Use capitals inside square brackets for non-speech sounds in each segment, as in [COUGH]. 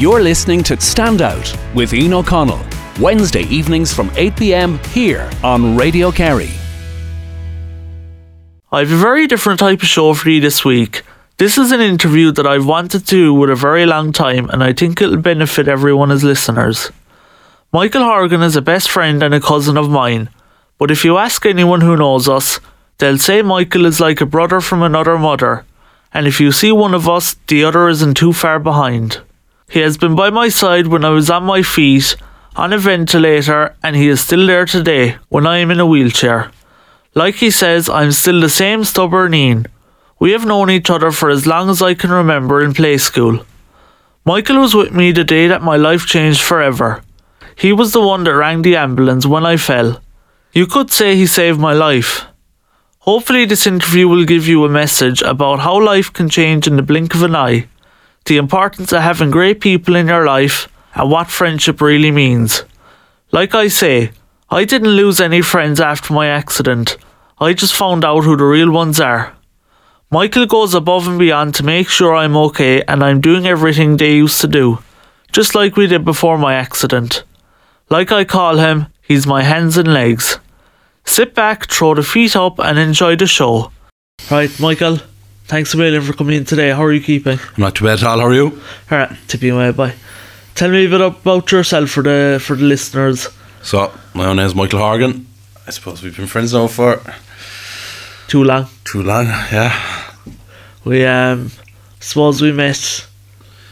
You're listening to Stand Out with Ian O'Connell, Wednesday evenings from 8 pm here on Radio Kerry. I have a very different type of show for you this week. This is an interview that I've wanted to do with a very long time, and I think it'll benefit everyone as listeners. Michael Horgan is a best friend and a cousin of mine, but if you ask anyone who knows us, they'll say Michael is like a brother from another mother, and if you see one of us, the other isn't too far behind. He has been by my side when I was on my feet, on a ventilator, and he is still there today when I am in a wheelchair. Like he says, I'm still the same stubborn Ian. We have known each other for as long as I can remember in play school. Michael was with me the day that my life changed forever. He was the one that rang the ambulance when I fell. You could say he saved my life. Hopefully, this interview will give you a message about how life can change in the blink of an eye, the importance of having great people in your life, and what friendship really means. Like I say, I didn't lose any friends after my accident. I just found out who the real ones are. Michael goes above and beyond to make sure I'm okay and I'm doing everything they used to do, just like we did before my accident. Like I call him, he's my hands and legs. Sit back, throw the feet up, and enjoy the show. Right, Michael, thanks a million for coming in today. How are you keeping? I'm not too bad at all. How are you? Alright, tip you away, bye. Tell me a bit about yourself for the for the listeners. So, my own name is Michael Horgan. I suppose we've been friends now for Too long. too long. Yeah. We um suppose we met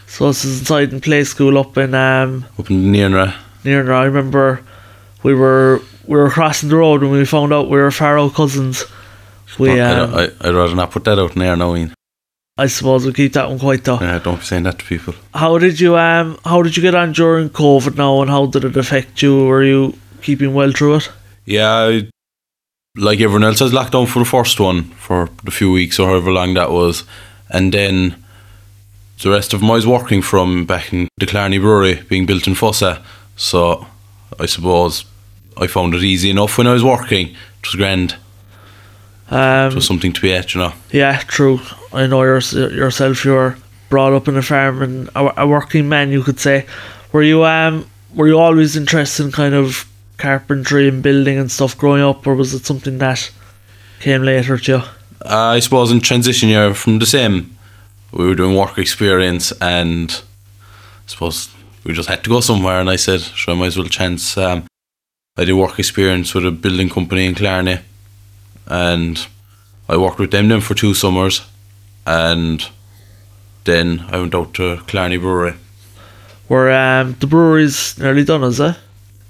suppose it's inside in play school up in um Up in near there. I remember we were we were crossing the road when we found out we were Faro cousins. We I, um, I, I'd rather not put that out in there now, Ian. I suppose we'll keep that one quite tough. Yeah, don't be saying that to people. How did you um how did you get on during COVID now and how did it affect you? Were you keeping well through it? Yeah, I, like everyone else, I was locked down for the first one for the few weeks or however long that was. And then the rest of them I was working from back in the Killarney Brewery being built in Fossa. So I suppose I found it easy enough when I was working. It was grand. Um It something to be at, you know. Yeah, true. I know yourself. You were brought up in a farm and a, a working man, you could say. Were you um were you always interested in kind of carpentry and building and stuff growing up, or was it something that came later to you? Uh, I suppose in transition year from the same, we were doing work experience, and I suppose we just had to go somewhere. And I said, sure, I might as well chance. Um, I did work experience with a building company in Killarney, and I worked with them then for two summers, and then I went out to Killarney Brewery. Were um the breweries nearly done, is it?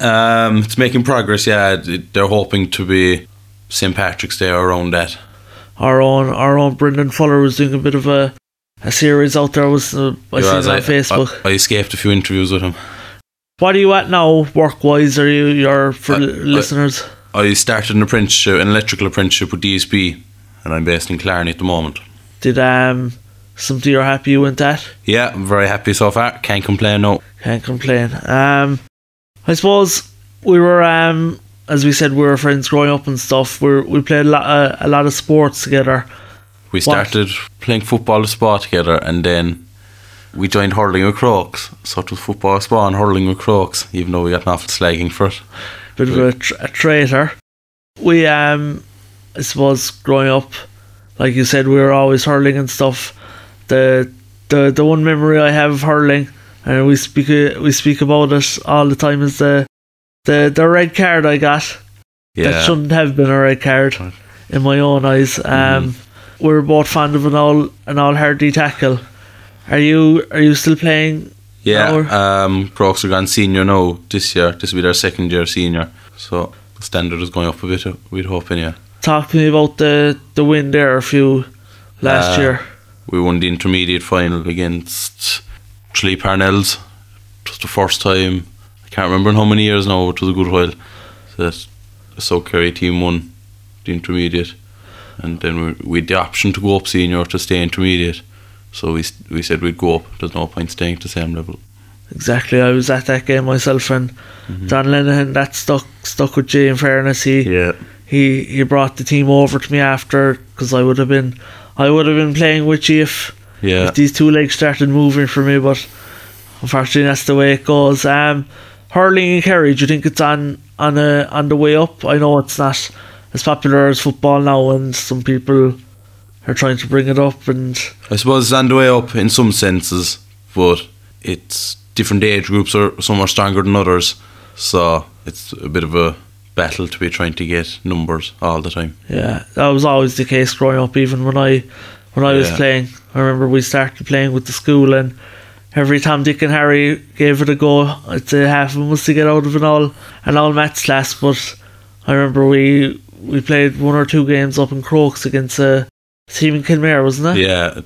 Um, it's making progress. Yeah, they're hoping to be St Patrick's Day or around that. Our own our own Brendan Fuller was doing a bit of a a series out there. Was uh, I Yeah, seen on Facebook. I, I escaped a few interviews with him. what are you at now, work wise? Are you you're for I- the I- listeners? I started an apprenticeship, an electrical apprenticeship with ESB, and I'm based in Killarney at the moment. Did um something you're happy you went at? Yeah, I'm very happy so far. Can't complain. No. Can't complain. Um, I suppose we were, um, as we said, we were friends growing up and stuff. We we played a lot, uh, a lot of sports together. We started playing football with Spa together, and then we joined hurling with Crokes. So it was football Spa and hurling with Crokes, even though we got an awful slagging for it. Bit of a, tr- a traitor. We, um, I suppose, growing up, like you said, we were always hurling and stuff. The the the one memory I have of hurling, and we speak uh, we speak about it all the time, is the the the red card I got. Yeah. That shouldn't have been a red card in my own eyes. Um, we were both fond of an all an all hardy tackle. Are you are you still playing? Yeah, Or- um, Crokes are gone senior now this year. This will be their second year senior. So the standard is going up a bit, we'd hope, yeah. Talk to me about the the win there a few last Uh, year. We won the intermediate final against Tralee Parnells. It was the first time, I can't remember in how many years now, it was a good while, that the South Kerry team won the intermediate. And then we, we had the option to go up senior or to stay intermediate. So we, we said we'd go up, there's no point staying at the same level. Exactly. I was at that game myself, and Don Lenihan that stuck stuck with Jay. In fairness, he Yeah. he he brought the team over to me after because I would have been I would have been playing with you if Yeah. if these two legs started moving for me, but unfortunately, that's the way it goes. Um, hurling in Kerry, do you think it's on on a, on the way up? I know it's not as popular as football now, and some people are trying to bring it up. And I suppose it's on the way up in some senses, but it's different age groups are some are stronger than others, so it's a bit of a battle to be trying to get numbers all the time. yeah, that was always the case growing up. Even when I when I was Yeah. playing, I remember we started playing with the school, and every time Dick and Harry gave it a go, I'd say half of them was to get out of an all an all maths class. But I remember we we played one or two games up in Crokes against a team in Kenmare, wasn't it? Yeah,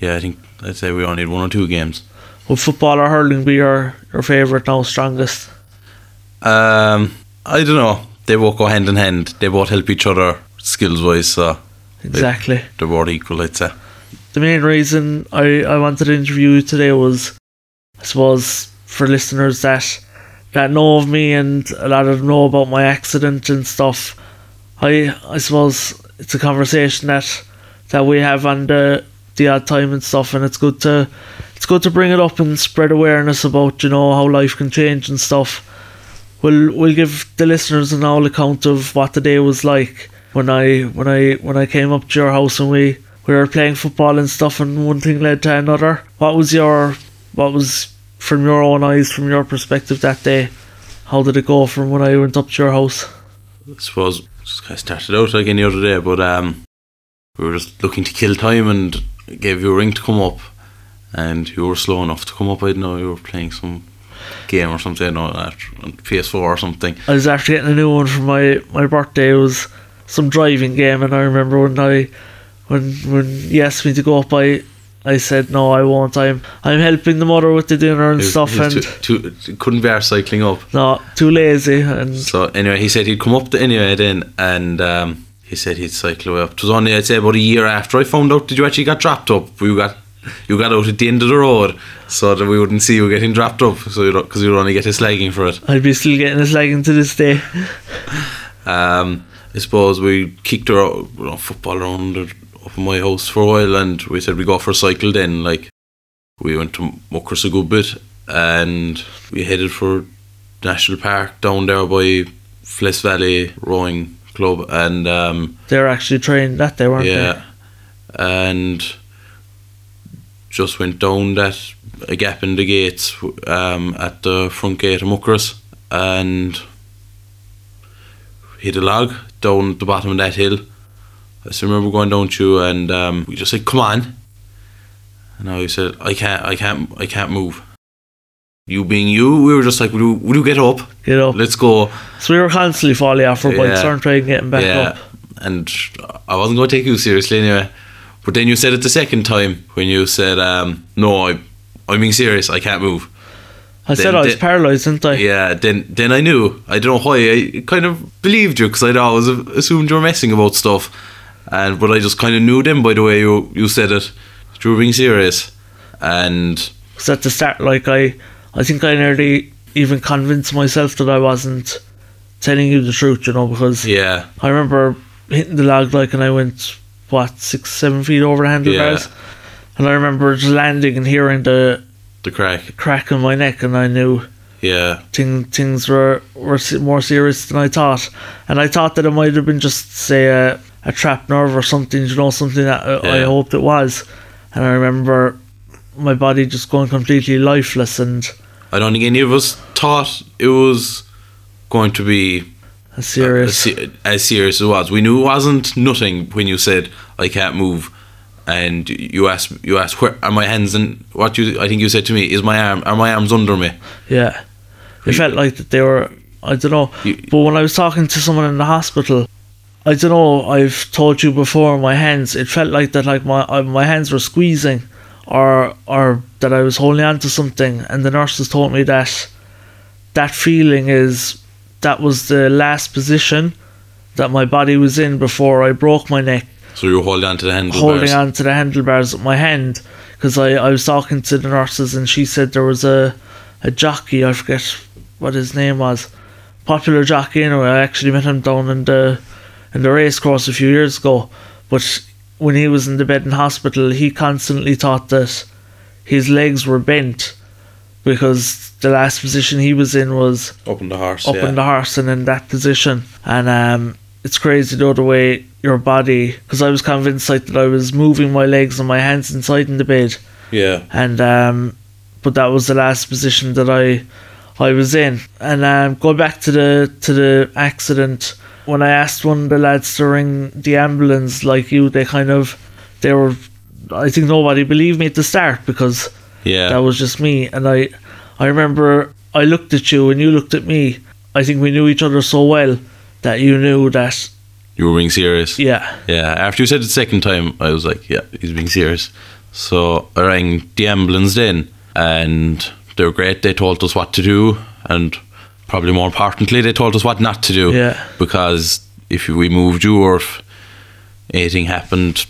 yeah. I think I'd say we only need one or two games. Would football or hurling be your, your favourite now, strongest? Um, I don't know. They both go hand in hand. They both help each other skills wise, so Exactly. they're both equal. I'd say. The main reason I, I wanted to interview you today was, I suppose, for listeners that that know of me and a lot of them know about my accident and stuff. I I suppose it's a conversation that that we have under the odd time and stuff, and it's good to it's good to bring it up and spread awareness about you know how life can change and stuff. We'll we'll give the listeners an all account of what the day was like when I when I when I came up to your house and we we were playing football and stuff, and one thing led to another. What was your what was from your own eyes, from your perspective that day? How did it go from when I went up to your house? I suppose just kind of started out like any other day, but um, we were just looking to kill time and gave you a ring to come up, and you were slow enough to come up. I didn't know you were playing some game or something, know, that, on PS4 or something. I was after getting a new one for my, my birthday. It was some driving game, and I remember when I when when he asked me to go up, I I said no, I won't. I'm I'm helping the mother with the dinner and was- stuff, and too, too, couldn't bear cycling up. no, too lazy. And So anyway, he said he'd come up to anyway then, and um, he said he'd cycle away up. It was only I'd say about a year after I found out that you actually got dropped up. We got you got out at the end of the road, so that we wouldn't see you getting dropped up, so you because you would only get a slagging for it. I'd be still getting a slagging to this day. Um, I suppose we kicked her out, you know, football around up in my house for a while, and we said we go for a cycle. Then, like, we went to Muckross a good bit, and we headed for National Park down there by Flesk Valley Rowing Club, and um, They were actually trained that day, weren't yeah, and just went down that a gap in the gates um, at the front gate of Muckross, and hit a log down the bottom of that hill. I still remember going down to and um, we just said, "Come on," and I said, "I can't, I can't, I can't move." You being you, we were just like, "Would you, get up? Get up. Let's go." So we were constantly falling off our bikes, Yeah. weren't we, and getting back yeah, up. and I wasn't going to take you seriously anyway. But then you said it the second time when you said, um, "No, I, I'm being serious. I can't move." I said I was then- paralysed, didn't I? Yeah, then then I knew. I don't know why. I kind of believed you because I'd always assumed you were messing about stuff, and but I just kind of knew then by the way you you said it you were being serious, and Because at the start, like I, I think I nearly even convinced myself that I wasn't telling you the truth, you know, because yeah, I remember hitting the log like, and I went what six, seven feet over the handlebars, and I remember just landing and hearing the the crack. crack in my neck, and I knew Yeah, thing, things were were more serious than I thought, and I thought that it might have been just say a, a trapped nerve or something, you know, something that uh, I Yeah. hoped it was, and I remember my body just going completely lifeless and I don't think any of us thought it was going to be as serious. as, as serious as it was. We knew it wasn't nothing when you said I can't move, and you asked you asked where are my hands and what you I think you said to me is my arm are my arms under me. Yeah. It felt like that they were, I don't know. You- but when I was talking to someone in the hospital, I don't know, I've told you before, my hands, it felt like that like my my hands were squeezing or or that I was holding on to something and the nurses told me that that feeling is that was the last position that my body was in before I broke my neck So you were holding on to the handlebars. holding on to the handlebars with my hand because I, I was talking to the nurses and she said there was a a jockey I forget what his name was popular jockey anyway I actually met him down in the in the race course a few years ago but when he was in the bed in hospital he constantly thought that his legs were bent because the last position he was in was Up in the horse. up yeah. in the horse and in that position. And um, it's crazy though the way your body, because I was convinced like that I was moving my legs and my hands inside in the bed, yeah. and um, but that was the last position that I I was in. And um, going back to the to the accident, when I asked one of the lads to ring the ambulance, like you, they kind of they were. I think nobody believed me at the start because Yeah. that was just me. And I, I remember I looked at you and you looked at me. I think we knew each other so well that you knew that, you were being serious. yeah, Yeah, after you said it the second time, I was like, yeah, he's being serious. So I rang the ambulance then, and they were great. They told us what to do, and probably more importantly, they told us what not to do. Yeah. Because if we moved you or if anything happened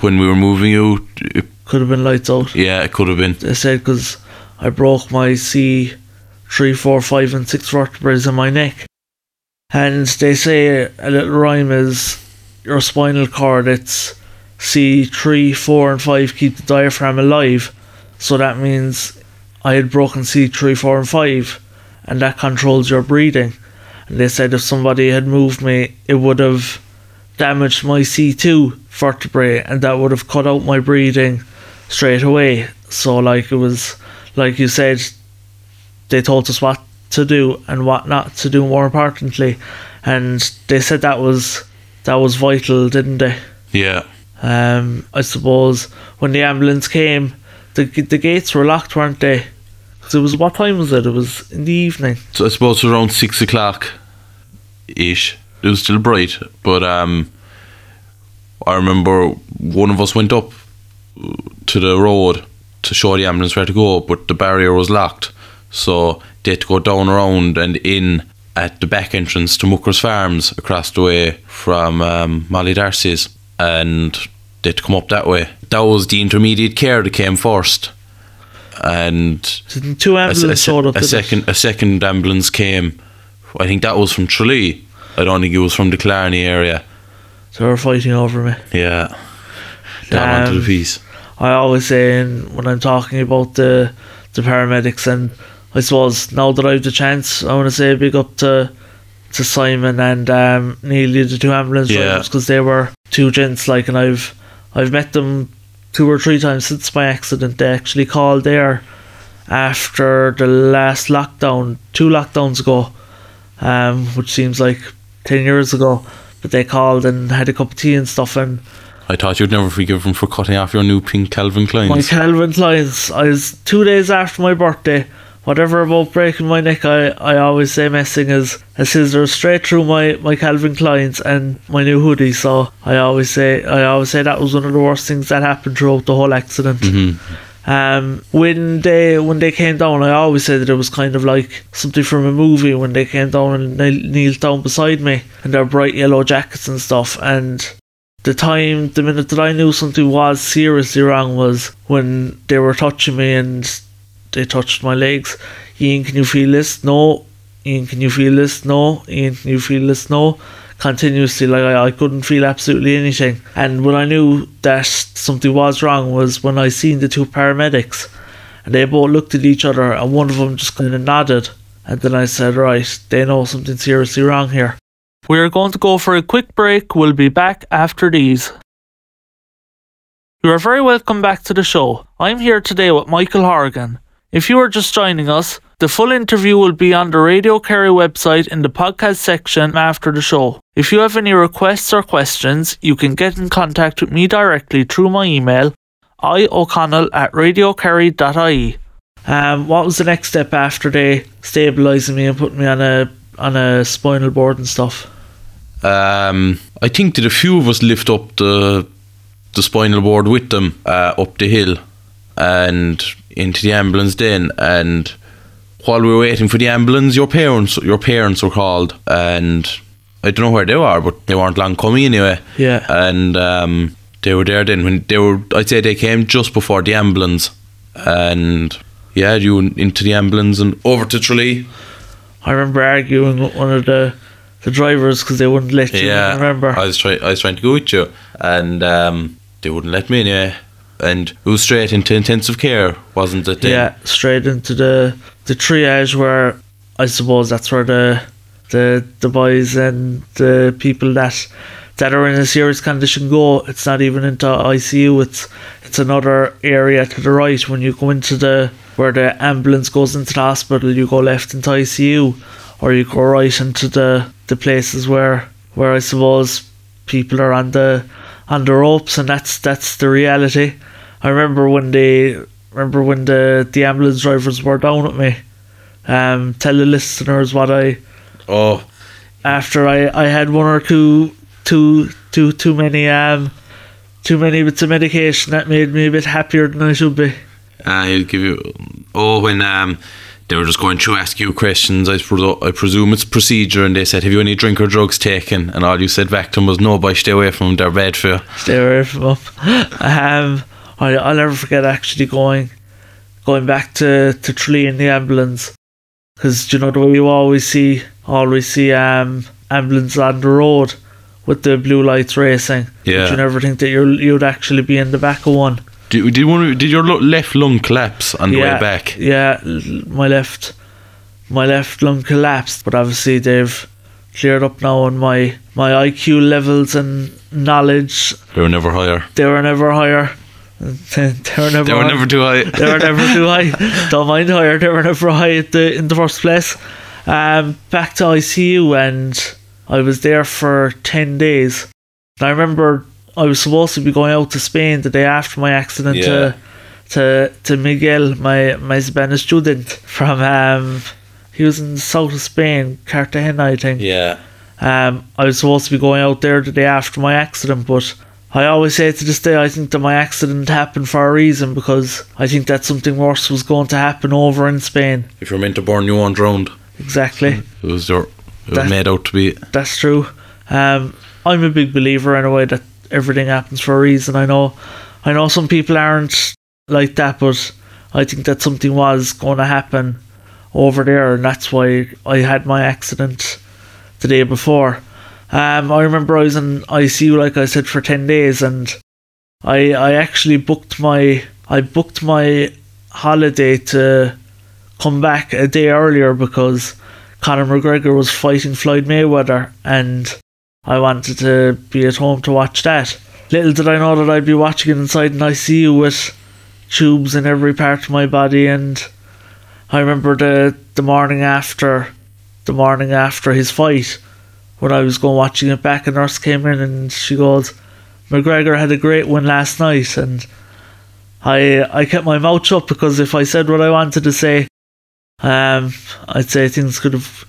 when we were moving you, it, could have been lights out. yeah, it could have been. They said because I broke my C, three, four, five, and six vertebrae in my neck. And they say a little rhyme is your spinal cord, it's C, three, four, and five keep the diaphragm alive. So that means I had broken C, three, four, and five, and that controls your breathing. And they said if somebody had moved me, it would have damaged my C2 vertebrae, and that would have cut out my breathing straight away. So, like it was, like you said, they told us what to do and what not to do. More importantly, and they said that was that was vital, didn't they? Yeah. Um, I suppose when the ambulance came, the the gates were locked, weren't they? 'Cause it was what time was it? It was in the evening. So I suppose around six o'clock ish. It was still bright, but um, I remember one of us went up to the road to show the ambulance where to go, but the barrier was locked, so they had to go down around and in at the back entrance to Muckross Farms across the way from um, Molly Darcy's, and they had to come up that way. That was the intermediate care that came first, and two a, ambulances a, up? a second a second ambulance came. I think that was from Tralee. I don't think it was from the Killarney area. So they were fighting over me. Yeah, onto Um, the piece. I always say in, when I'm talking about the the paramedics, and I suppose now that I have the chance, I want to say a big up to to Simon and um, Neil, the two ambulance Yeah. drivers, because they were two gents. Like, and I've I've met them two or three times since my accident. They actually called there after the last lockdown, two lockdowns ago, um, which seems like ten years ago. But they called and had a cup of tea and stuff, and I thought you'd never forgive him for cutting off your new pink Calvin Kleins. my Calvin Klein's. I was two days after my birthday. Whatever about breaking my neck, I, I always say messing is a scissor straight through my, my Calvin Klein's and my new hoodie. So I always say I always say that was one of the worst things that happened throughout the whole accident. Um, when they when they came down, I always said that it was kind of like something from a movie when they came down and they kneeled down beside me in their bright yellow jackets and stuff. And the time, the minute that I knew something was seriously wrong was when they were touching me and they touched my legs. Ian, can you feel this? No. Ian, can you feel this? No. Ian, can you feel this? No. Continuously, like I, I couldn't feel absolutely anything. And when I knew that something was wrong was when I seen the two paramedics, and they both looked at each other, and one of them just kind of nodded. And then I said, right, they know something seriously wrong here. We're going to go for a quick break. We'll be back after these. You are very welcome back to the show. I'm here today with Michael Horgan. If you are just joining us, the full interview will be on the Radio Kerry website in the podcast section after the show. If you have any requests or questions, you can get in contact with me directly through my email, ioconnell at radiokerry.ie. Um, what was the next step after they stabilising me and putting me on a on a spinal board and stuff? Um, I think that a few of us lift up the the spinal board with them uh, up the hill and into the ambulance then and while we were waiting for the ambulance your parents your parents were called and I don't know where they were but they weren't long coming anyway Yeah. and um, they were there then when they were I'd say they came just before the ambulance and yeah you into the ambulance and over to Tralee I remember arguing with one of the the drivers because they wouldn't let you. Yeah, I remember. I was trying. I was trying to go with you, and um, they wouldn't let me anyway. And it was straight into intensive care, wasn't it? Then? Yeah, straight into the the triage where I suppose that's where the the the boys and the people that that are in a serious condition go. It's not even into ICU. It's it's another area to the right. When you go into the where the ambulance goes into the hospital, you go left into ICU, or you go right into the the places where where I suppose people are on the on the ropes, and that's that's the reality. I remember when they remember when the the ambulance drivers were down with me. Um, tell the listeners what I Oh, after I, I had one or two too too too many um too many bits of medication that made me a bit happier than I should be. I'll give you. Oh, when um, they were just going to ask you questions, I, presu- I presume it's procedure, and they said, "Have you any drink or drugs taken?" And all you said back to them was, "No, boy, stay away from them. They're bad for you." Stay away from them. [LAUGHS] Um, I I'll never forget actually going going back to to Tralee in the ambulance because you know the way you always see always see um ambulance on the road with the blue lights racing. Yeah. But you never think that you're you'd actually be in the back of one. Did, did one? Did your left lung collapse on the yeah, way back? Yeah, my left, my left lung collapsed, but obviously they've cleared up now, and my my IQ levels and knowledge They were never higher. they were never higher. They were never. They were never too high. they were never too high. [LAUGHS] Don't mind higher. They were never high at the in the first place. Um, back to ICU, and I was there for ten days. And I remember I was supposed to be going out to Spain the day after my accident Yeah. to to to Miguel, my my Spanish student from um, he was in the south of Spain, Cartagena, I think. Yeah. Um, I was supposed to be going out there the day after my accident, but I always say to this day, I think that my accident happened for a reason because I think that something worse was going to happen over in Spain. If you're meant to burn, you won't drowned. Exactly, It was your. It was That- made out to be. that's true. Um, I'm a big believer in a way that everything happens for a reason. I know, I know some people aren't like that, but I think that something was going to happen over there, and that's why I had my accident the day before. Um, I remember I was in ICU, like I said, for ten days, and I I actually booked my I booked my holiday to come back a day earlier because Conor McGregor was fighting Floyd Mayweather, and I wanted to be at home to watch that. Little did I know that I'd be watching it inside an ICU with tubes in every part of my body, and I remember the the morning after, the morning after his fight, when I was going watching it back, a nurse came in and she goes, "McGregor had a great win last night," and I I kept my mouth shut because if I said what I wanted to say, um, I'd say things could have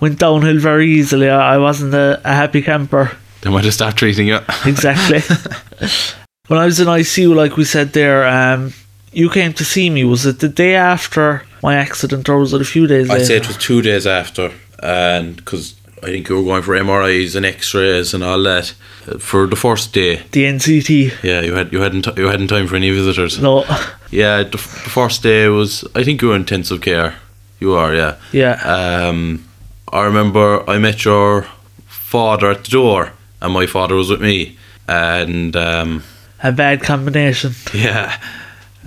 went downhill very easily. I, I wasn't a, a happy camper. They might have stopped treating you. [LAUGHS] Exactly. [LAUGHS] when I was in ICU, like we said there, um, you came to see me. Was it the day after my accident, or was it a few days I'd later? say it was two days after, and because I think you were going for MRIs and X-rays and all that uh, for the first day. the NCT. Yeah, you had you hadn't you hadn't time for any visitors. No, Yeah, the, the first day was I think you were in intensive care. You are, yeah. yeah, Um, I remember I met your father at the door, and my father was with me, and um, a bad combination. yeah,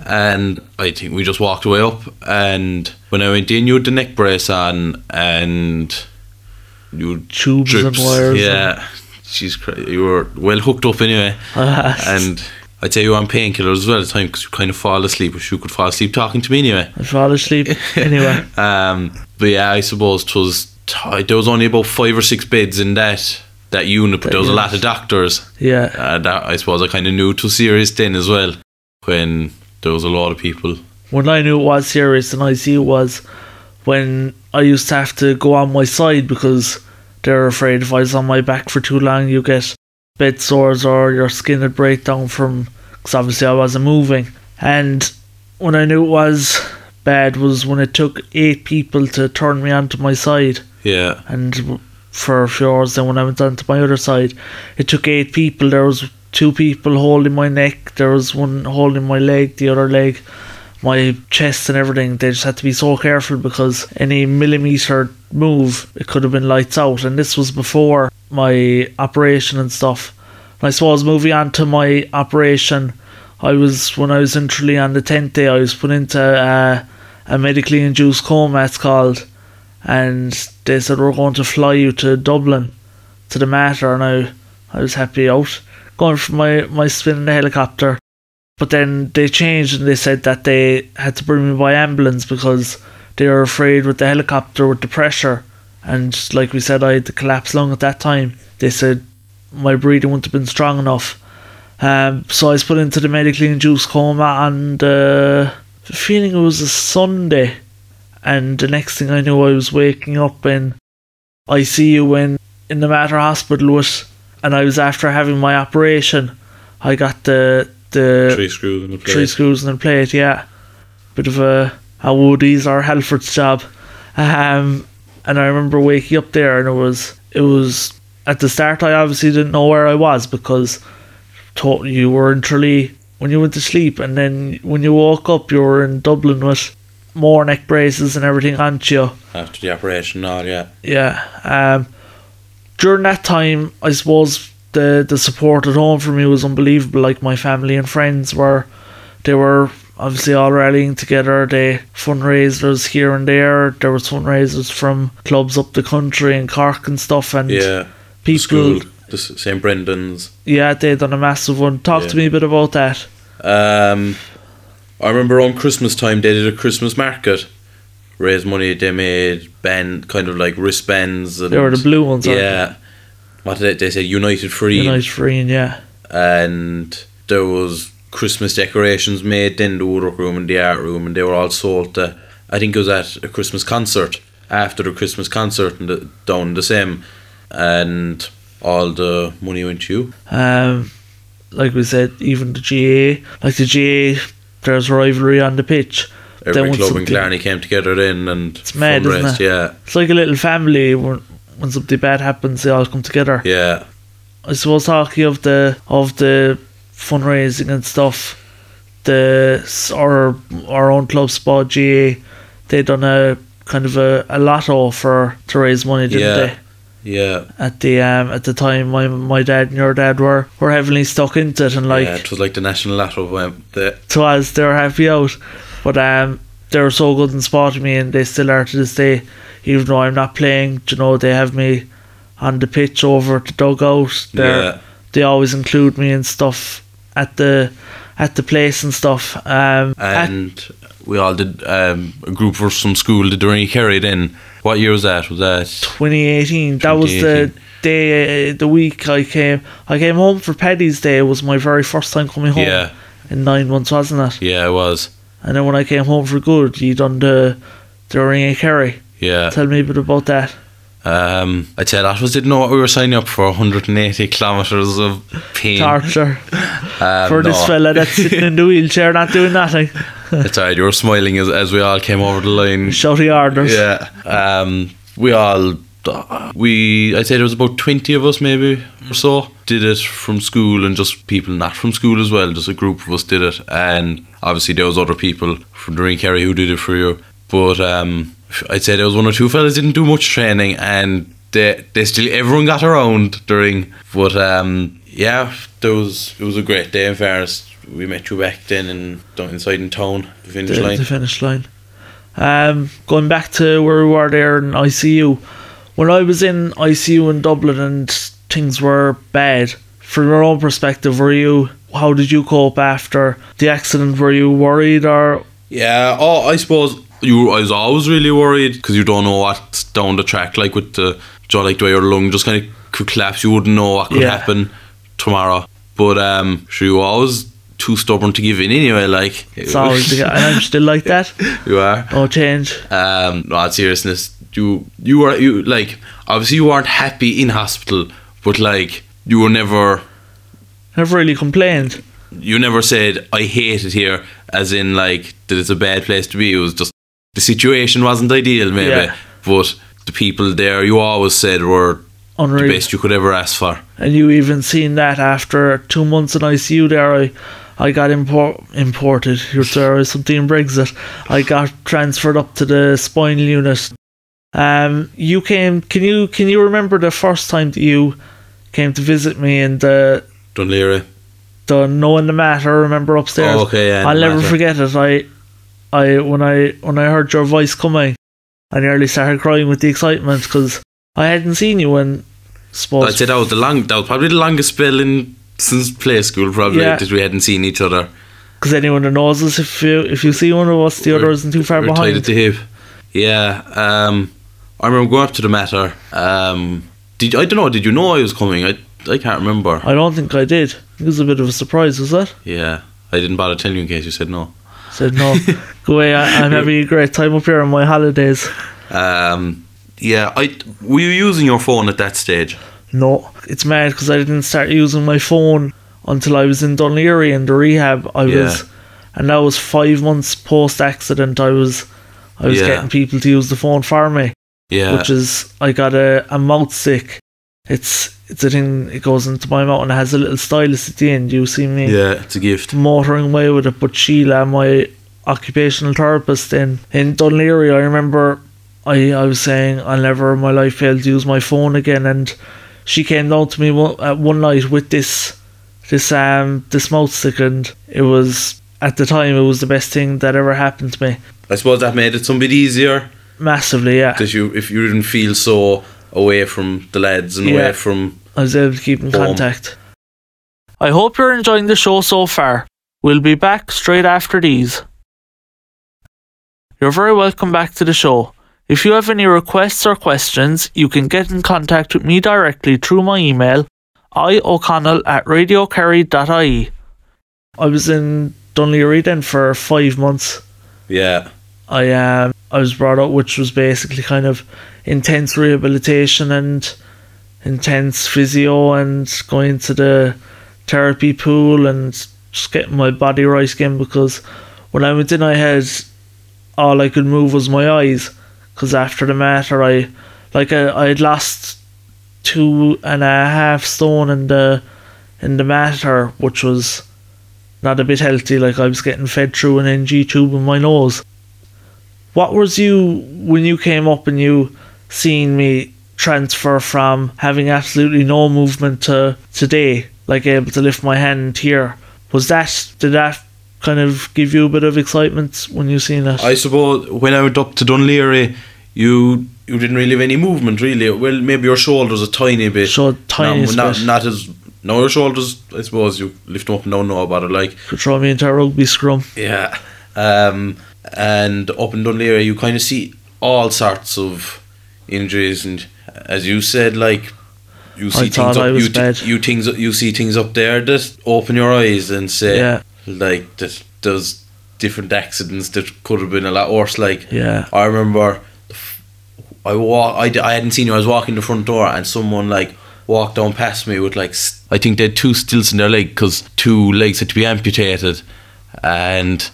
and I think we just walked away up, and when I went in, you had the neck brace on, and you had Tubes and wires Yeah, she's cra- you were well hooked up anyway, [LAUGHS] and. I'd say you were on painkillers as well at the time because you kind of fall asleep, but you could fall asleep talking to me anyway. I'd fall asleep anyway. [LAUGHS] Um, but yeah, I suppose it was. T- there was only about five or six beds in that that unit, but That there was a lot of doctors. Yeah, Uh, that I suppose I kind of knew it was serious then as well, when there was a lot of people. when I knew it was serious and I see it was when I used to have to go on my side because they're afraid if I was on my back for too long, you get bed sores or your skin would break down from because obviously I wasn't moving. And when I knew it was bad was when it took eight people to turn me onto my side. Yeah, and for a few hours then when I went on to my other side it took eight people. There was two people holding my neck there was one holding my leg the other leg my chest and everything they just had to be so careful because any millimeter move it could have been lights out and this was before my operation and stuff and I suppose moving on to my operation I was when I was in Tralee on the tenth day. I was put into a medically induced coma. It's called, and they said we're going to fly you to Dublin, to the Mater, and I I was happy out going for my my spin in the helicopter. But then they changed and they said that they had to bring me by ambulance because they were afraid with the helicopter with the pressure. And like we said, I had the collapsed lung at that time. They said my breathing wouldn't have been strong enough. Um, so I was put into the medically induced coma and uh, feeling it was a Sunday. And the next thing I knew, I was waking up in ICU in, in the Mater Hospital with, and I was after having my operation. I got the the Three screws in the plate. three screws in the plate, yeah. Bit of a, a Woody's or Halford's job. Um, and I remember waking up there and it was, it was, at the start I obviously didn't know where I was because to, you were in Tralee when you went to sleep and then when you woke up you were in Dublin with more neck braces and everything on you. After the operation, and all, yeah. Yeah. Um, during that time, I suppose the the support at home for me was unbelievable. Like my family and friends were, they were obviously all rallying together. They fundraisers here and there. There was fundraisers from clubs up the country and Cork and stuff. And Yeah. People, school, the S- St. Brendan's. yeah, they done a massive one. Talk to me a bit about that. Um, I remember on Christmas time they did a Christmas market. Raise money. They made band kind of like wristbands. And, They were the blue ones, aren't Yeah. What did they, they said? United Free. United Free, and yeah, and there was Christmas decorations made in the woodwork room and the art room, and they were all sold. To, I think it was at a Christmas concert after the Christmas concert and the, down the same, and all the money went to you. um, like we said, even the GA, like the GA, there's rivalry on the pitch. Every club in Killarney came together then and It's mad, isn't fundraised, it? Yeah, It's like a little family. When something bad happens, they all come together. yeah, I suppose talking of the of the fundraising and stuff, the our our own club Spa GAA, they done a kind of a, a lotto for to raise money, didn't Yeah. they? yeah. At the um at the time, my my dad and your dad were were heavily stuck into it, and like yeah, it was like the national lotto. Um, the, to us, they were happy out. But um, they were so good in spotting me, and they still are to this day. Even though I'm not playing, you know, they have me on the pitch over at the dugout. They're, yeah, They always include me and stuff at the at the place and stuff. Um, at- and we all did um, a group from school did the Ring of Kerry then. What year was that? Was that 2018. That was the day, uh, the week I came. I came home for Paddy's Day. It was my very first time coming home yeah, in nine months, wasn't it? yeah, it was. And then when I came home for good, you done the the ring of Kerry. Yeah. Tell me a bit about that. Um, I'd say that was didn't know what we were signing up for 180 kilometres of pain. Torture [LAUGHS] Um, for this fella that's [LAUGHS] sitting in the wheelchair, not doing nothing. It's alright, you were smiling as, as we all came over the line. [LAUGHS] Shouty orders. Yeah. Um, we all, we, I'd say there was about 20 of us maybe or so, did it from school and just people not from school as well. Just a group of us did it. And obviously there was other people from Doreen Kerry who did it for you. But um, I'd say there was one or two fellas didn't do much training and they, they still, everyone got around during, but um, yeah, there was, it was a great day in fairness. We met you back then in, down inside in town, the finish the, line. the finish line. Um, going back to where we were there in ICU, when I was in ICU in Dublin and things were bad, from your own perspective, were you? How did you cope after the accident? Were you worried or Yeah, oh, I suppose you. I was always really worried because you don't know what's down the track. Like with the jaw, like the way your lung just kind of could collapse. You wouldn't know what could Yeah. happen tomorrow. But um, sure, you were always too stubborn to give in anyway. Like it's always the, and I'm still like [LAUGHS] that. you are. No change. Um, no, seriousness, you you were you like obviously you weren't happy in hospital, but like you were never Never really complained. you never said I hate it here, as in like that it's a bad place to be. It was just the situation wasn't ideal, maybe, Yeah. but the people there you always said were the best you could ever ask for. And you even seen that after two months in ICU there, I, I got import, imported. You're [LAUGHS] sorry, something in Brexit. I got transferred up to the spinal unit. Um, you came. Can you can you remember the first time that you came to visit me in the Dun Laoghaire, the knowing the Mater. I remember upstairs. Oh, okay, yeah, I'll never matter. forget it. I, I when I when I heard your voice coming, I nearly started crying with the excitement because I hadn't seen you in. Suppose I'd say that was the long. That was probably the longest spell in since play school. Probably Yeah. that we hadn't seen each other. because anyone that knows us, if you if you see one of us, the other isn't too far We're tied behind. at the hip. Yeah. Um, I remember going up to the Mater. Um, did I don't know? Did you know I was coming? I I can't remember. I don't think I did. It was a bit of a surprise, was that? Yeah, I didn't bother telling you in case you said no. Said no. Go away. I, I'm having a great time up here on my holidays. Um, yeah, I were you using your phone at that stage? No, it's mad because I didn't start using my phone until I was in Dun Laoghaire in the rehab. I Yeah. was, and that was five months post accident. I was, I was Yeah. getting people to use the phone for me, Yeah, which is I got a, a mouth stick. It's it's a thing. It goes into my mouth and has a little stylus at the end. You see me yeah, it's a gift. motoring away with it. But Sheila, my occupational therapist in in Dun Laoghaire, I remember I I was saying I'll never in my life fail to use my phone again, and she came down to me one, uh, one night with this this um this mouth stick, and it was at the time it was the best thing that ever happened to me. I suppose that made it some bit easier Massively, yeah. that you if you didn't feel so away from the lads and Yeah. away from I was able to keep in Home. contact. I hope you're enjoying the show so far. We'll be back straight after these. You're very welcome back to the show. If you have any requests or questions, you can get in contact with me directly through my email, ioconnell at radiokerry.ie. I was in Dun Laoghaire then for five months. yeah I um I was brought up, which was basically kind of intense rehabilitation and intense physio and going to the therapy pool and just getting my body right again because when I went in, I had all I could move was my eyes because after the Mater, I like I I had lost two and a half stone in the in the Mater, which was not a bit healthy. Like I was getting fed through an NG tube in my nose. What was you when you came up and you seen me transfer from having absolutely no movement to today, like able to lift my hand here? Was that did that kind of give you a bit of excitement when you seen it? I suppose when I went up to Dun Laoghaire you you didn't really have any movement really well maybe your shoulders a tiny bit Showed tiniest not, not, not as no your shoulders I suppose you lift them up and don't know about it like Could throw me into a rugby scrum. Yeah. Um, and up in Dun Laoghaire, you kind of see all sorts of injuries, and as you said, like you see thought things up, I you, you things you see things up there that open your eyes and say, Yeah. like that there's different accidents that could have been a lot worse. Like Yeah. I remember, I f- I I, I hadn't seen you. I was walking the front door, and someone like walked down past me with like I think they had two stilts in their leg because two legs had to be amputated, and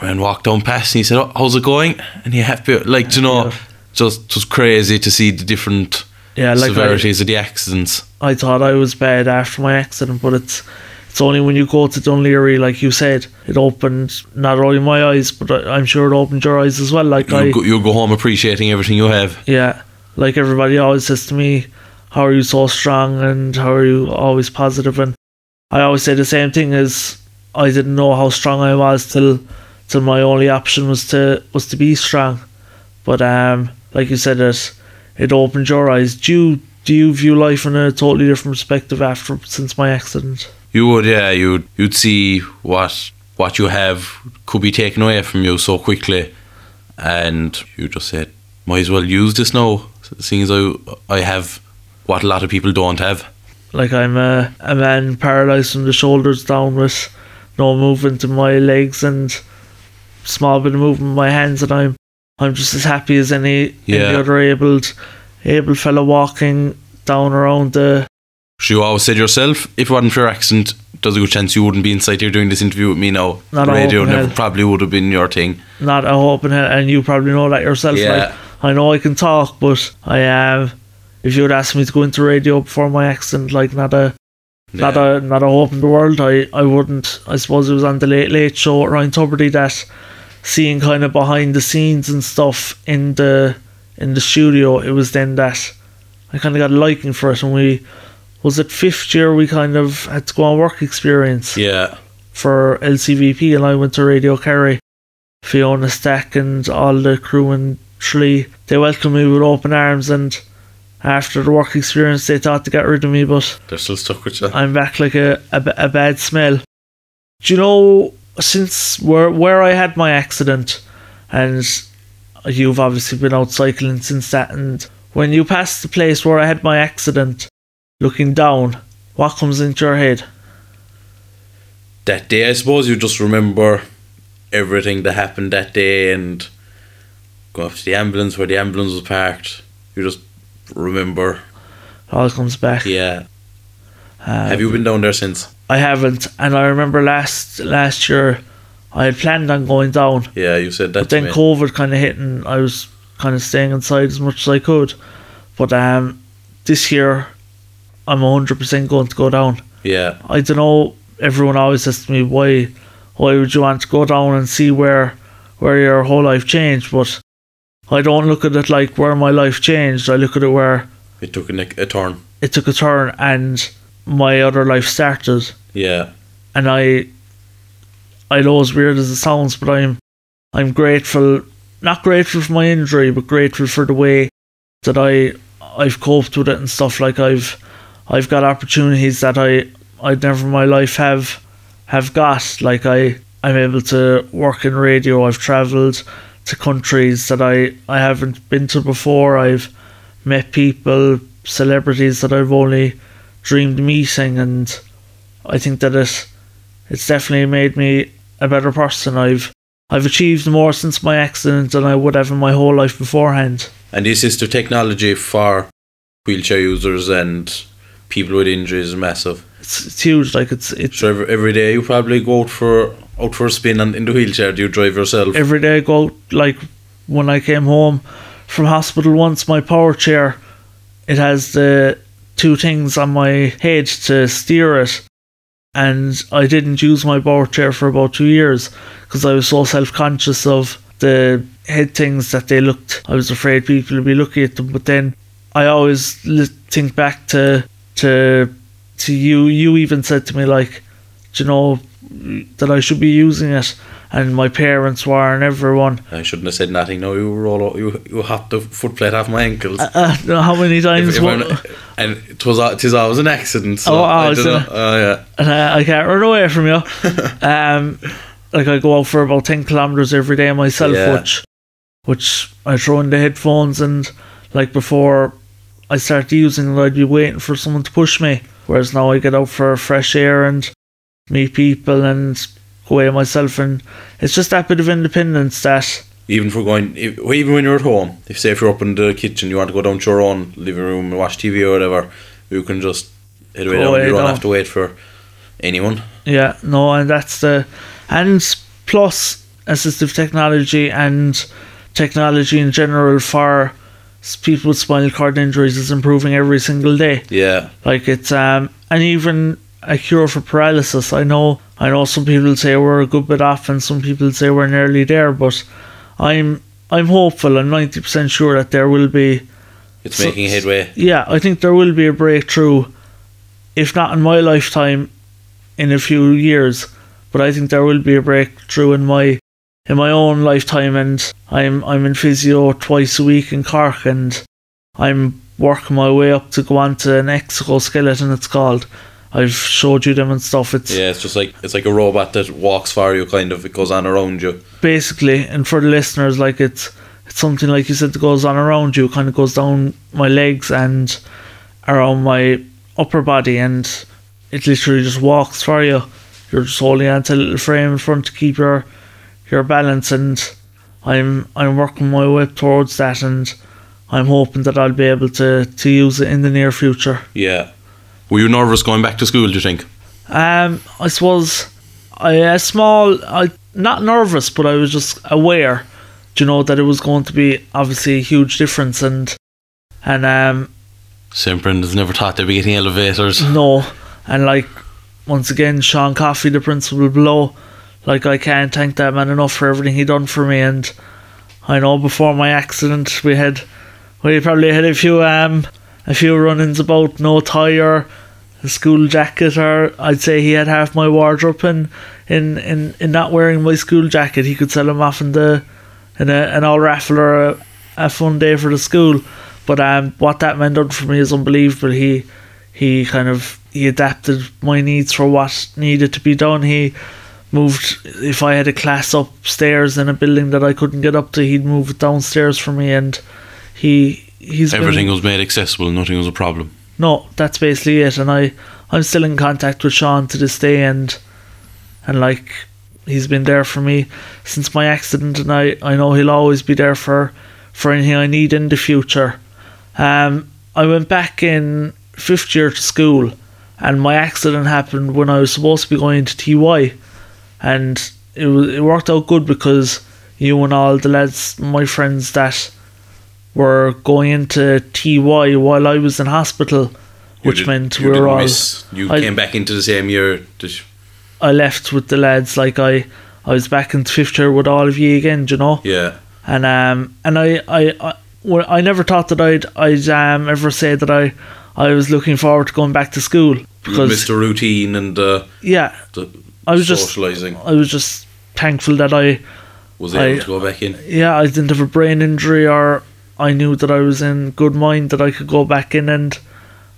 And walked down past and he said, oh, "How's it going?" And he happy like do you know. Just was crazy to see the different Yeah, like I- severities of the accidents. I thought I was bad after my accident, but it's it's only when you go to Dun Laoghaire, like you said, it opened not only my eyes, but I, I'm sure it opened your eyes as well. Like I, You go, you go home appreciating everything you have. yeah, like everybody always says to me, "How are you so strong?" and "How are you always positive?" And I always say the same thing: is I didn't know how strong I was till till my only option was to was to be strong. But um, like you said, it it opened your eyes. Do you do you view life in a totally different perspective after since my accident? You would, yeah. You'd you'd see what what you have could be taken away from you so quickly, and you just said, "Might as well use this now." Seeing as I I have what a lot of people don't have. Like I'm a, a man paralyzed from the shoulders down with no movement in my legs and small bit of movement in my hands, and I'm I'm just as happy as any any other able able fella walking down around the. So you always said yourself, if it wasn't for your accident, there's a good chance you wouldn't be inside here doing this interview with me now. Not Radio never probably would have been your thing. Not a hope in hell, and you probably know that yourself. Yeah. Like I know I can talk, but I am. if you would ask me to go into radio before my accident, like not a not a not a hope in the world, I, I wouldn't. I suppose it was on the late late show at Ryan Tubridy that seeing kind of behind the scenes and stuff in the in the studio, it was then that I kind of got a liking for it, and we was it fifth year we kind of had to go on work experience Yeah. for LCVP, and I went to Radio Kerry. Fiona Stack and all the crew in Tralee, they welcomed me with open arms, and after the work experience, they thought to get rid of me, but They're still stuck with you. I'm back like a, a, a bad smell. Do you know, since where, where I had my accident, and you've obviously been out cycling since that, and when you pass the place where I had my accident, looking down, what comes into your head? that day, I suppose you just remember everything that happened that day and go up to the ambulance where the ambulance was parked. You just remember. all comes back. Yeah. Uh, Have you been down there since? I haven't, and I remember last last year, I had planned on going down, Yeah, you said that. but then me. COVID kind of hit, and I was kind of staying inside as much as I could. But um, this year, I'm hundred percent going to go down. Yeah. I don't know. Everyone always says to me, "Why, why would you want to go down and see where, where your whole life changed?" But I don't look at it like where my life changed. I look at it where It took a, a turn. it took a turn and my other life started. Yeah. and I I know as weird as it sounds, but I'm I'm grateful not grateful for my injury, but grateful for the way that I I've coped with it and stuff. Like I've I've got opportunities that I I'd never in my life have have got. Like I I'm able to work in radio. I've travelled to countries that I, I haven't been to before. I've met people, celebrities that I've only dreamed meeting and I think that it it's definitely made me a better person. I've I've achieved more since my accident than I would have in my whole life beforehand. And this is the technology for wheelchair users and people with injuries is massive. It's, it's huge. Like it's it's So every, every day you probably go out for out for a spin on, in the wheelchair. Do you drive yourself? every day I go out, like when I came home from hospital once, my power chair, it has the two things on my head to steer it. And I didn't use my power chair for about two years because I was so self conscious of the head things that they looked. I was afraid people would be looking at them. But then I always think back to to to you. You even said to me like, "Do you know that I should be using it, and my parents were, and everyone. I shouldn't have said nothing. No, you were all you you hopped the foot plate off my ankles. Uh, know how many times? If- if and it was al- it is always an accident. So Oh, I oh, don't so- know. Oh yeah, and I, I can't run away from you. [LAUGHS] um, like I go out for about ten kilometers every day myself, Yeah. which which I throw in the headphones, and like before I start using it, I'd be waiting for someone to push me. Whereas now I get out for fresh air and meet people and away myself, and it's just that bit of independence that even for going, if, even when you're at home, if say if you're up in the kitchen, you want to go down to your own living room and watch TV or whatever, you can just head away down. away You don't down. have to wait for anyone. Yeah, no, and that's the and plus assistive technology and technology in general for people with spinal cord injuries is improving every single day. Yeah, Like it's um and even a cure for paralysis. I know I know some people say we're a good bit off and some people say we're nearly there, but I'm I'm hopeful. I'm ninety percent sure that there will be it's So- making headway. yeah, I think there will be a breakthrough, if not in my lifetime, in a few years. But I think there will be a breakthrough in my in my own lifetime, and I'm I'm in physio twice a week in Cork, and I'm working my way up to go on to an exoskeleton. It's called. I've showed you them and stuff. It's Yeah, it's just like it's like a robot that walks for you, kind of. It goes on around you. basically, and for the listeners, like it's it's something like you said that goes on around you, kind of goes down my legs and around my upper body, and it literally just walks for you. You're just holding onto a little frame in front to keep your your balance, and I'm I'm working my way towards that, and I'm hoping that I'll be able to to use it in the near future. Yeah. Were you nervous going back to school? Do you think? Um, I suppose I a small, I not nervous, but I was just aware, do you know, that it was going to be obviously a huge difference, and and um, St. Brendan's never thought they'd be getting elevators. no, and like once again, Sean Coffey, the principal below, like I can't thank that man enough for everything he done for me, and I know before my accident we had we probably had a few um a few run-ins about no tire, a school jacket, or I'd say he had half my wardrobe in in in, in not wearing my school jacket. He could sell them off in the in a, an all raffle or a, a fun day for the school. But um, what that man done for me is unbelievable. He he kind of he adapted my needs for what needed to be done. He moved if I had a class upstairs in a building that I couldn't get up to, he'd move it downstairs for me, and he he's been- Everything was made accessible. Nothing was a problem. no, that's basically it. And I, I'm still in contact with Sean to this day, and and like he's been there for me since my accident, and I, I know he'll always be there for for anything I need in the future. Um, I went back in fifth year to school, and my accident happened when I was supposed to be going to TY, and it was it worked out good because you and all the lads, my friends that were going into TY while I was in hospital, which did- meant we were all. miss- you I- came back into the same year. I left with the lads. Like I, I was back in fifth year with all of you again. do You know, yeah. and um, and I, I, I, well, I never thought that I'd, I'd um ever say that I, I was looking forward to going back to school because missed the routine and uh, yeah, the I was just, socialising. I was just thankful that I, was able I- to go back in. yeah, I didn't have a brain injury or I knew that I was in good mind that I could go back in and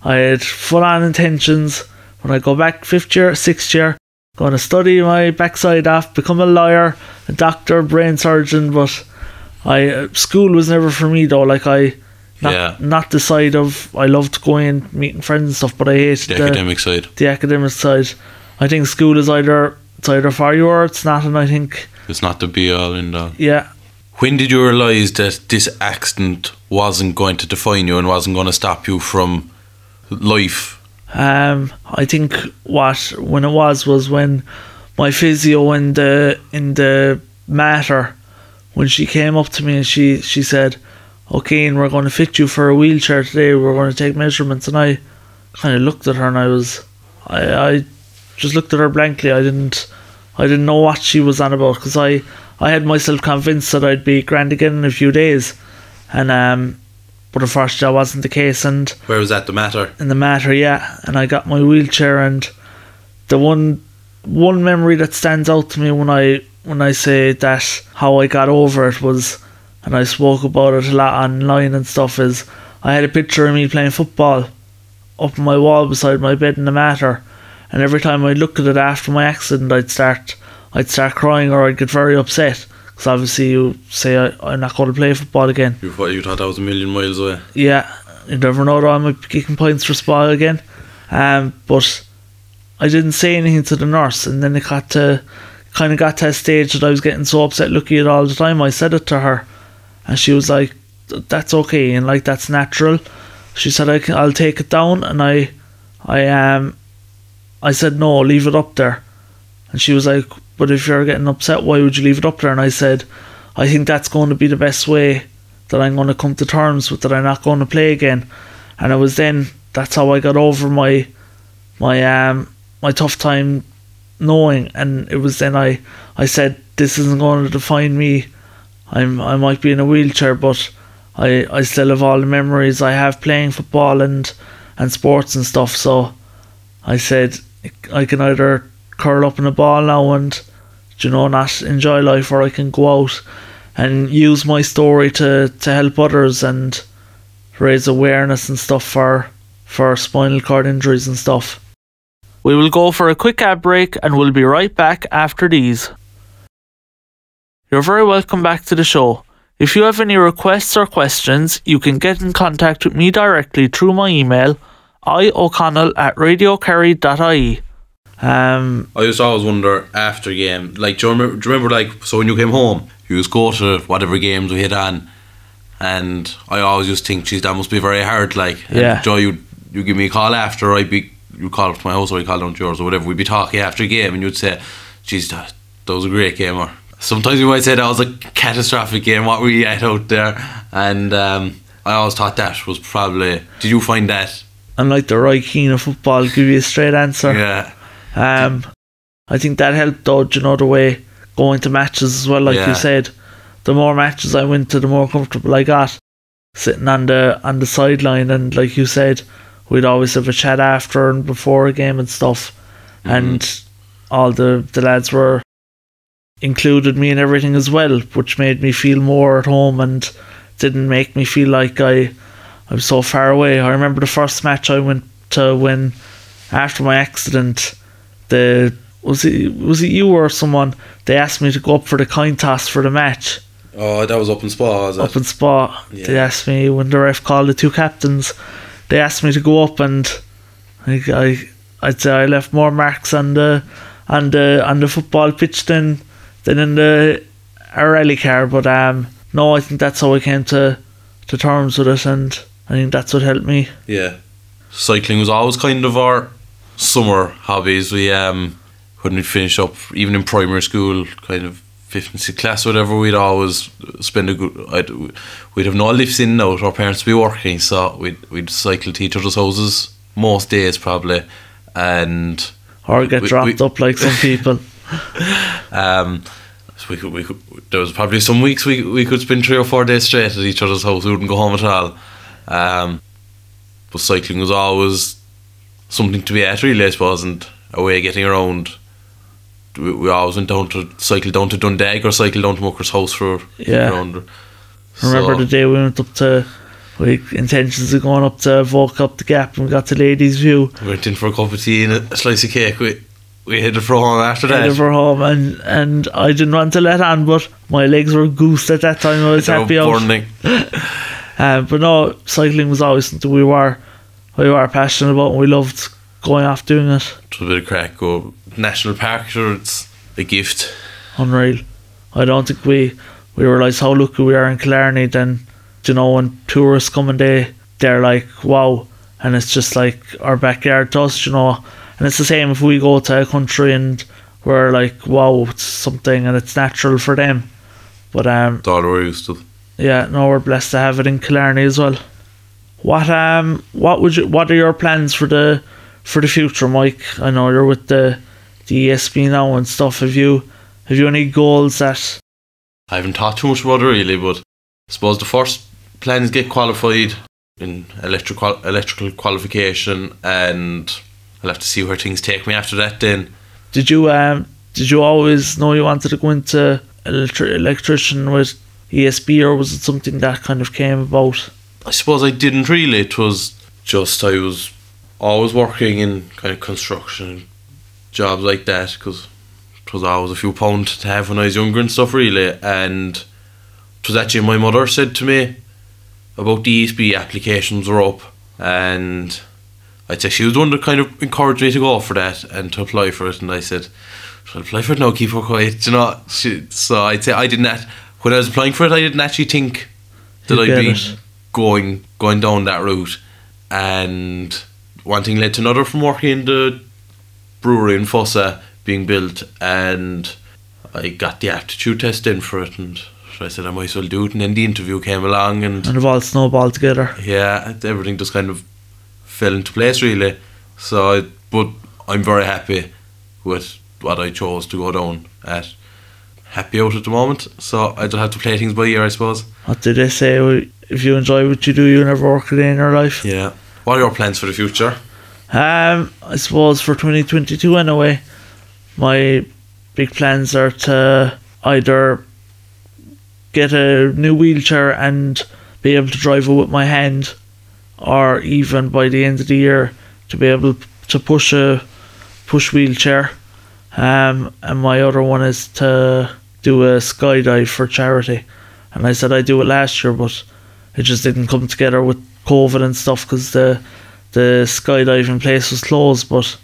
I had full on intentions when I go back fifth year, sixth year, going to study my backside off, become a lawyer, a doctor, brain surgeon. But I uh, school was never for me though. Like I, not Yeah. not the side of I loved going meeting friends and stuff, but I hated The academic side. the academic side. I think school is either it's either for you or it's not, and I think It's not the be all and all. yeah. When did you realise that this accident wasn't going to define you and wasn't going to stop you from life? Um, I think what when it was was when my physio in the in the Mater when she came up to me and she she said, "Okay, and we're going to fit you for a wheelchair today. We're going to take measurements." And I kind of looked at her and I was, I I just looked at her blankly. I didn't I didn't know what she was on about because I I had myself convinced that I'd be grand again in a few days, and um, but unfortunately that wasn't the case and Where was that the Mater? in the Mater, yeah. And I got my wheelchair, and the one one memory that stands out to me when I when I say that how I got over it was, and I spoke about it a lot online and stuff. Is I had a picture of me playing football up on my wall beside my bed in the Mater, and every time I looked at it after my accident, I'd start I'd start crying or I'd get very upset. Because obviously you say I, I'm not going to play football again. You thought, you thought that was a million miles away. Yeah, you never know though, I might be kicking points for Spa again. Um, but I didn't say anything to the nurse, and then it got to kind of got to a stage that I was getting so upset looking at all the time. I said it to her, and she was like, "That's okay," and like that's natural. She said, "I can, I'll take it down," and I, I um, I said no, leave it up there, and she was like, "But if you're getting upset, why would you leave it up there?" And I said, "I think that's going to be the best way." that I'm going to come to terms with that I'm not going to play again. And it was then that's how I got over my my um my tough time knowing and it was then I I said this isn't going to define me. I'm I might be in a wheelchair but I I still have all the memories I have playing football and and sports and stuff so I said I can either curl up in a ball now and you know not enjoy life or I can go out and use my story to, to help others and raise awareness and stuff for for spinal cord injuries and stuff. We will go for a quick ad break and we'll be right back after these. You're very welcome back to the show. If you have any requests or questions, you can get in contact with me directly through my email, iO'Connell at radiokerry.ie. Um, I used to always wonder after game, like, do you remember, do you remember like, so when you came home, you used to go to whatever games we had on, and I always used to think, geez, that must be very hard, like, and Yeah. Joe, you you give me a call after, I'd be, you call up to my house or I call down to yours or whatever, we'd be talking after a game, and you'd say, geez, that, that was a great game, or sometimes you might say that was a catastrophic game, what we had out there, and um, I always thought that was probably, did you find that? unlike the Roy Keane of football, give you a straight answer. Yeah, Um, I think that helped dodge do you know, the way going to matches as well, like Yeah. you said. The more matches I went to, the more comfortable I got sitting on the on the sideline and like you said, we'd always have a chat after and before a game and stuff. And all the, the lads were included me in everything as well, which made me feel more at home and didn't make me feel like I I'm so far away. I remember the first match I went to when after my accident, the was it was it you or someone? They asked me to go up for the coin toss for the match. Oh, that was up in Spa, was it? Up in Spa, Yeah. they asked me when the ref called the two captains. They asked me to go up and I, I I'd say I left more marks on the on the on the football pitch than than in the a rally car. But um, no, I think that's how I came to to terms with it, and I think that's what helped me. Yeah. Cycling was always kind of our summer hobbies. We um when we finish up, even in primary school, kind of fifth and sixth class, whatever, we'd always spend a good. I'd, we'd have no lifts in and out. Our parents would be working, so we'd we'd cycle to each other's houses most days probably, and Or get We- dropped we- up like some people. [LAUGHS] um. So we could, we could, there was probably some weeks we we could spend three or four days straight at each other's house. We wouldn't go home at all. Um, but cycling was always something to be at, really, I suppose, and a way of getting around. We, we always went down to cycle down to Dundeg or cycle down to Muckross House for Yeah. around. Remember So- the day we went up to, we intentions of going up to walk up the gap and we got to Ladies View. We went in for a cup of tea and a slice of cake. We we headed for home after that. Headed for home and, and I didn't want to let on, but my legs were goosed at that time. I was They happy out. [LAUGHS] Um, but no, cycling was always something we were we were passionate about and we loved going off doing it. It was a bit of crack. Go national park, sure, it's a gift. Unreal. I don't think we we realise how lucky we are in Killarney then you know when tourists come and they they're like wow and it's just like our backyard to us, you know. And it's the same if we go to a country and we're like, wow, it's something and it's natural for them. But um we're used to. yeah, no, we're blessed to have it in Killarney as well. What um what would you what are your plans for the for the future, Mike? I know you're with the the ESB now and stuff. Have you have you any goals that I haven't thought too much about it really, but I suppose the first plan is get qualified in electrical electrical qualification, and I'll have to see where things take me after that. Then did you um did you always know you wanted to go into electri- electrician with ESB or was it something that kind of came about? I suppose I didn't really. It was just I was always working in kind of construction jobs like that because it was always a few pound to have when I was younger and stuff really. And it was actually my mother said to me about the ESB applications were up, and I'd say she was the one that kind of encouraged me to go for that and to apply for it. And I said, "Should I apply for it now? Keep her quiet." You know. She, so I'd say I didn't. When I was applying for it, I didn't actually think that I'd be it. Going going down that route, and one thing led to another from working in the brewery in Fossa being built, and I got the aptitude test in for it, and so I said I might as well do it, and then the interview came along, and And it all snowballed together. yeah, everything just kind of fell into place really. So, I, but I'm very happy with what I chose to go down at. Happy out at the moment, so I just have to play things by ear, I suppose. What did they say? If you enjoy what you do, you never work a day in your life. Yeah. What are your plans for the future? Um, I suppose for 2022 anyway, my big plans are to either get a new wheelchair and be able to drive it with my hand, or even by the end of the year to be able to push a push wheelchair. Um, and my other one is to do a skydive for charity. And I said I'd do it last year, but it just didn't come together with COVID and stuff because the the skydiving place was closed. But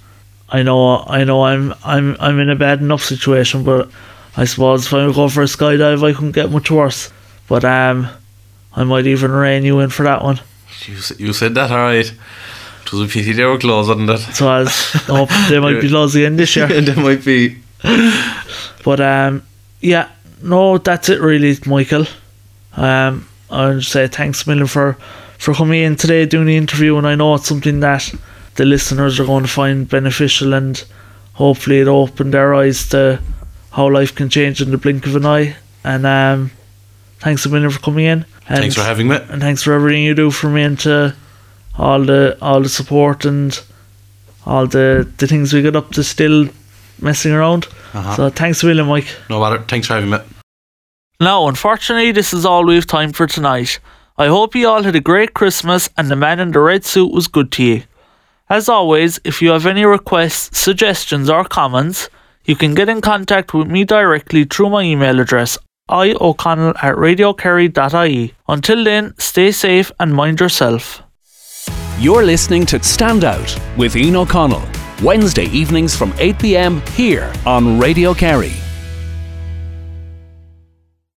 I know I know I'm I'm I'm in a bad enough situation, but I suppose if I go for a skydive, I couldn't get much worse. But um, I might even rein you in for that one. You, you said that alright. It was a pity they were closed, wasn't it? So I was hope they might be [LAUGHS] closed again this year. [LAUGHS] they might be. But um, yeah, no, that's it really, Michael. Um, I want to say thanks a million for for coming in today doing the interview, and I know it's something that the listeners are going to find beneficial, and hopefully it opened their eyes to how life can change in the blink of an eye. And um, thanks a million for coming in. And, Thanks for having me. and thanks for everything you do for me and to all the all the support and all the the things we got up to still messing around. Uh-huh. So thanks a million, Mike. No matter. Thanks for having me. Now, unfortunately, this is all we have time for tonight. I hope you all had a great Christmas and the man in the red suit was good to you. As always, if you have any requests, suggestions, or comments, you can get in contact with me directly through my email address, ioconnell at radiokerry.ie. Until then, stay safe and mind yourself. You're listening to Stand Out with Ian O'Connell, Wednesday evenings from 8 pm here on Radio Kerry.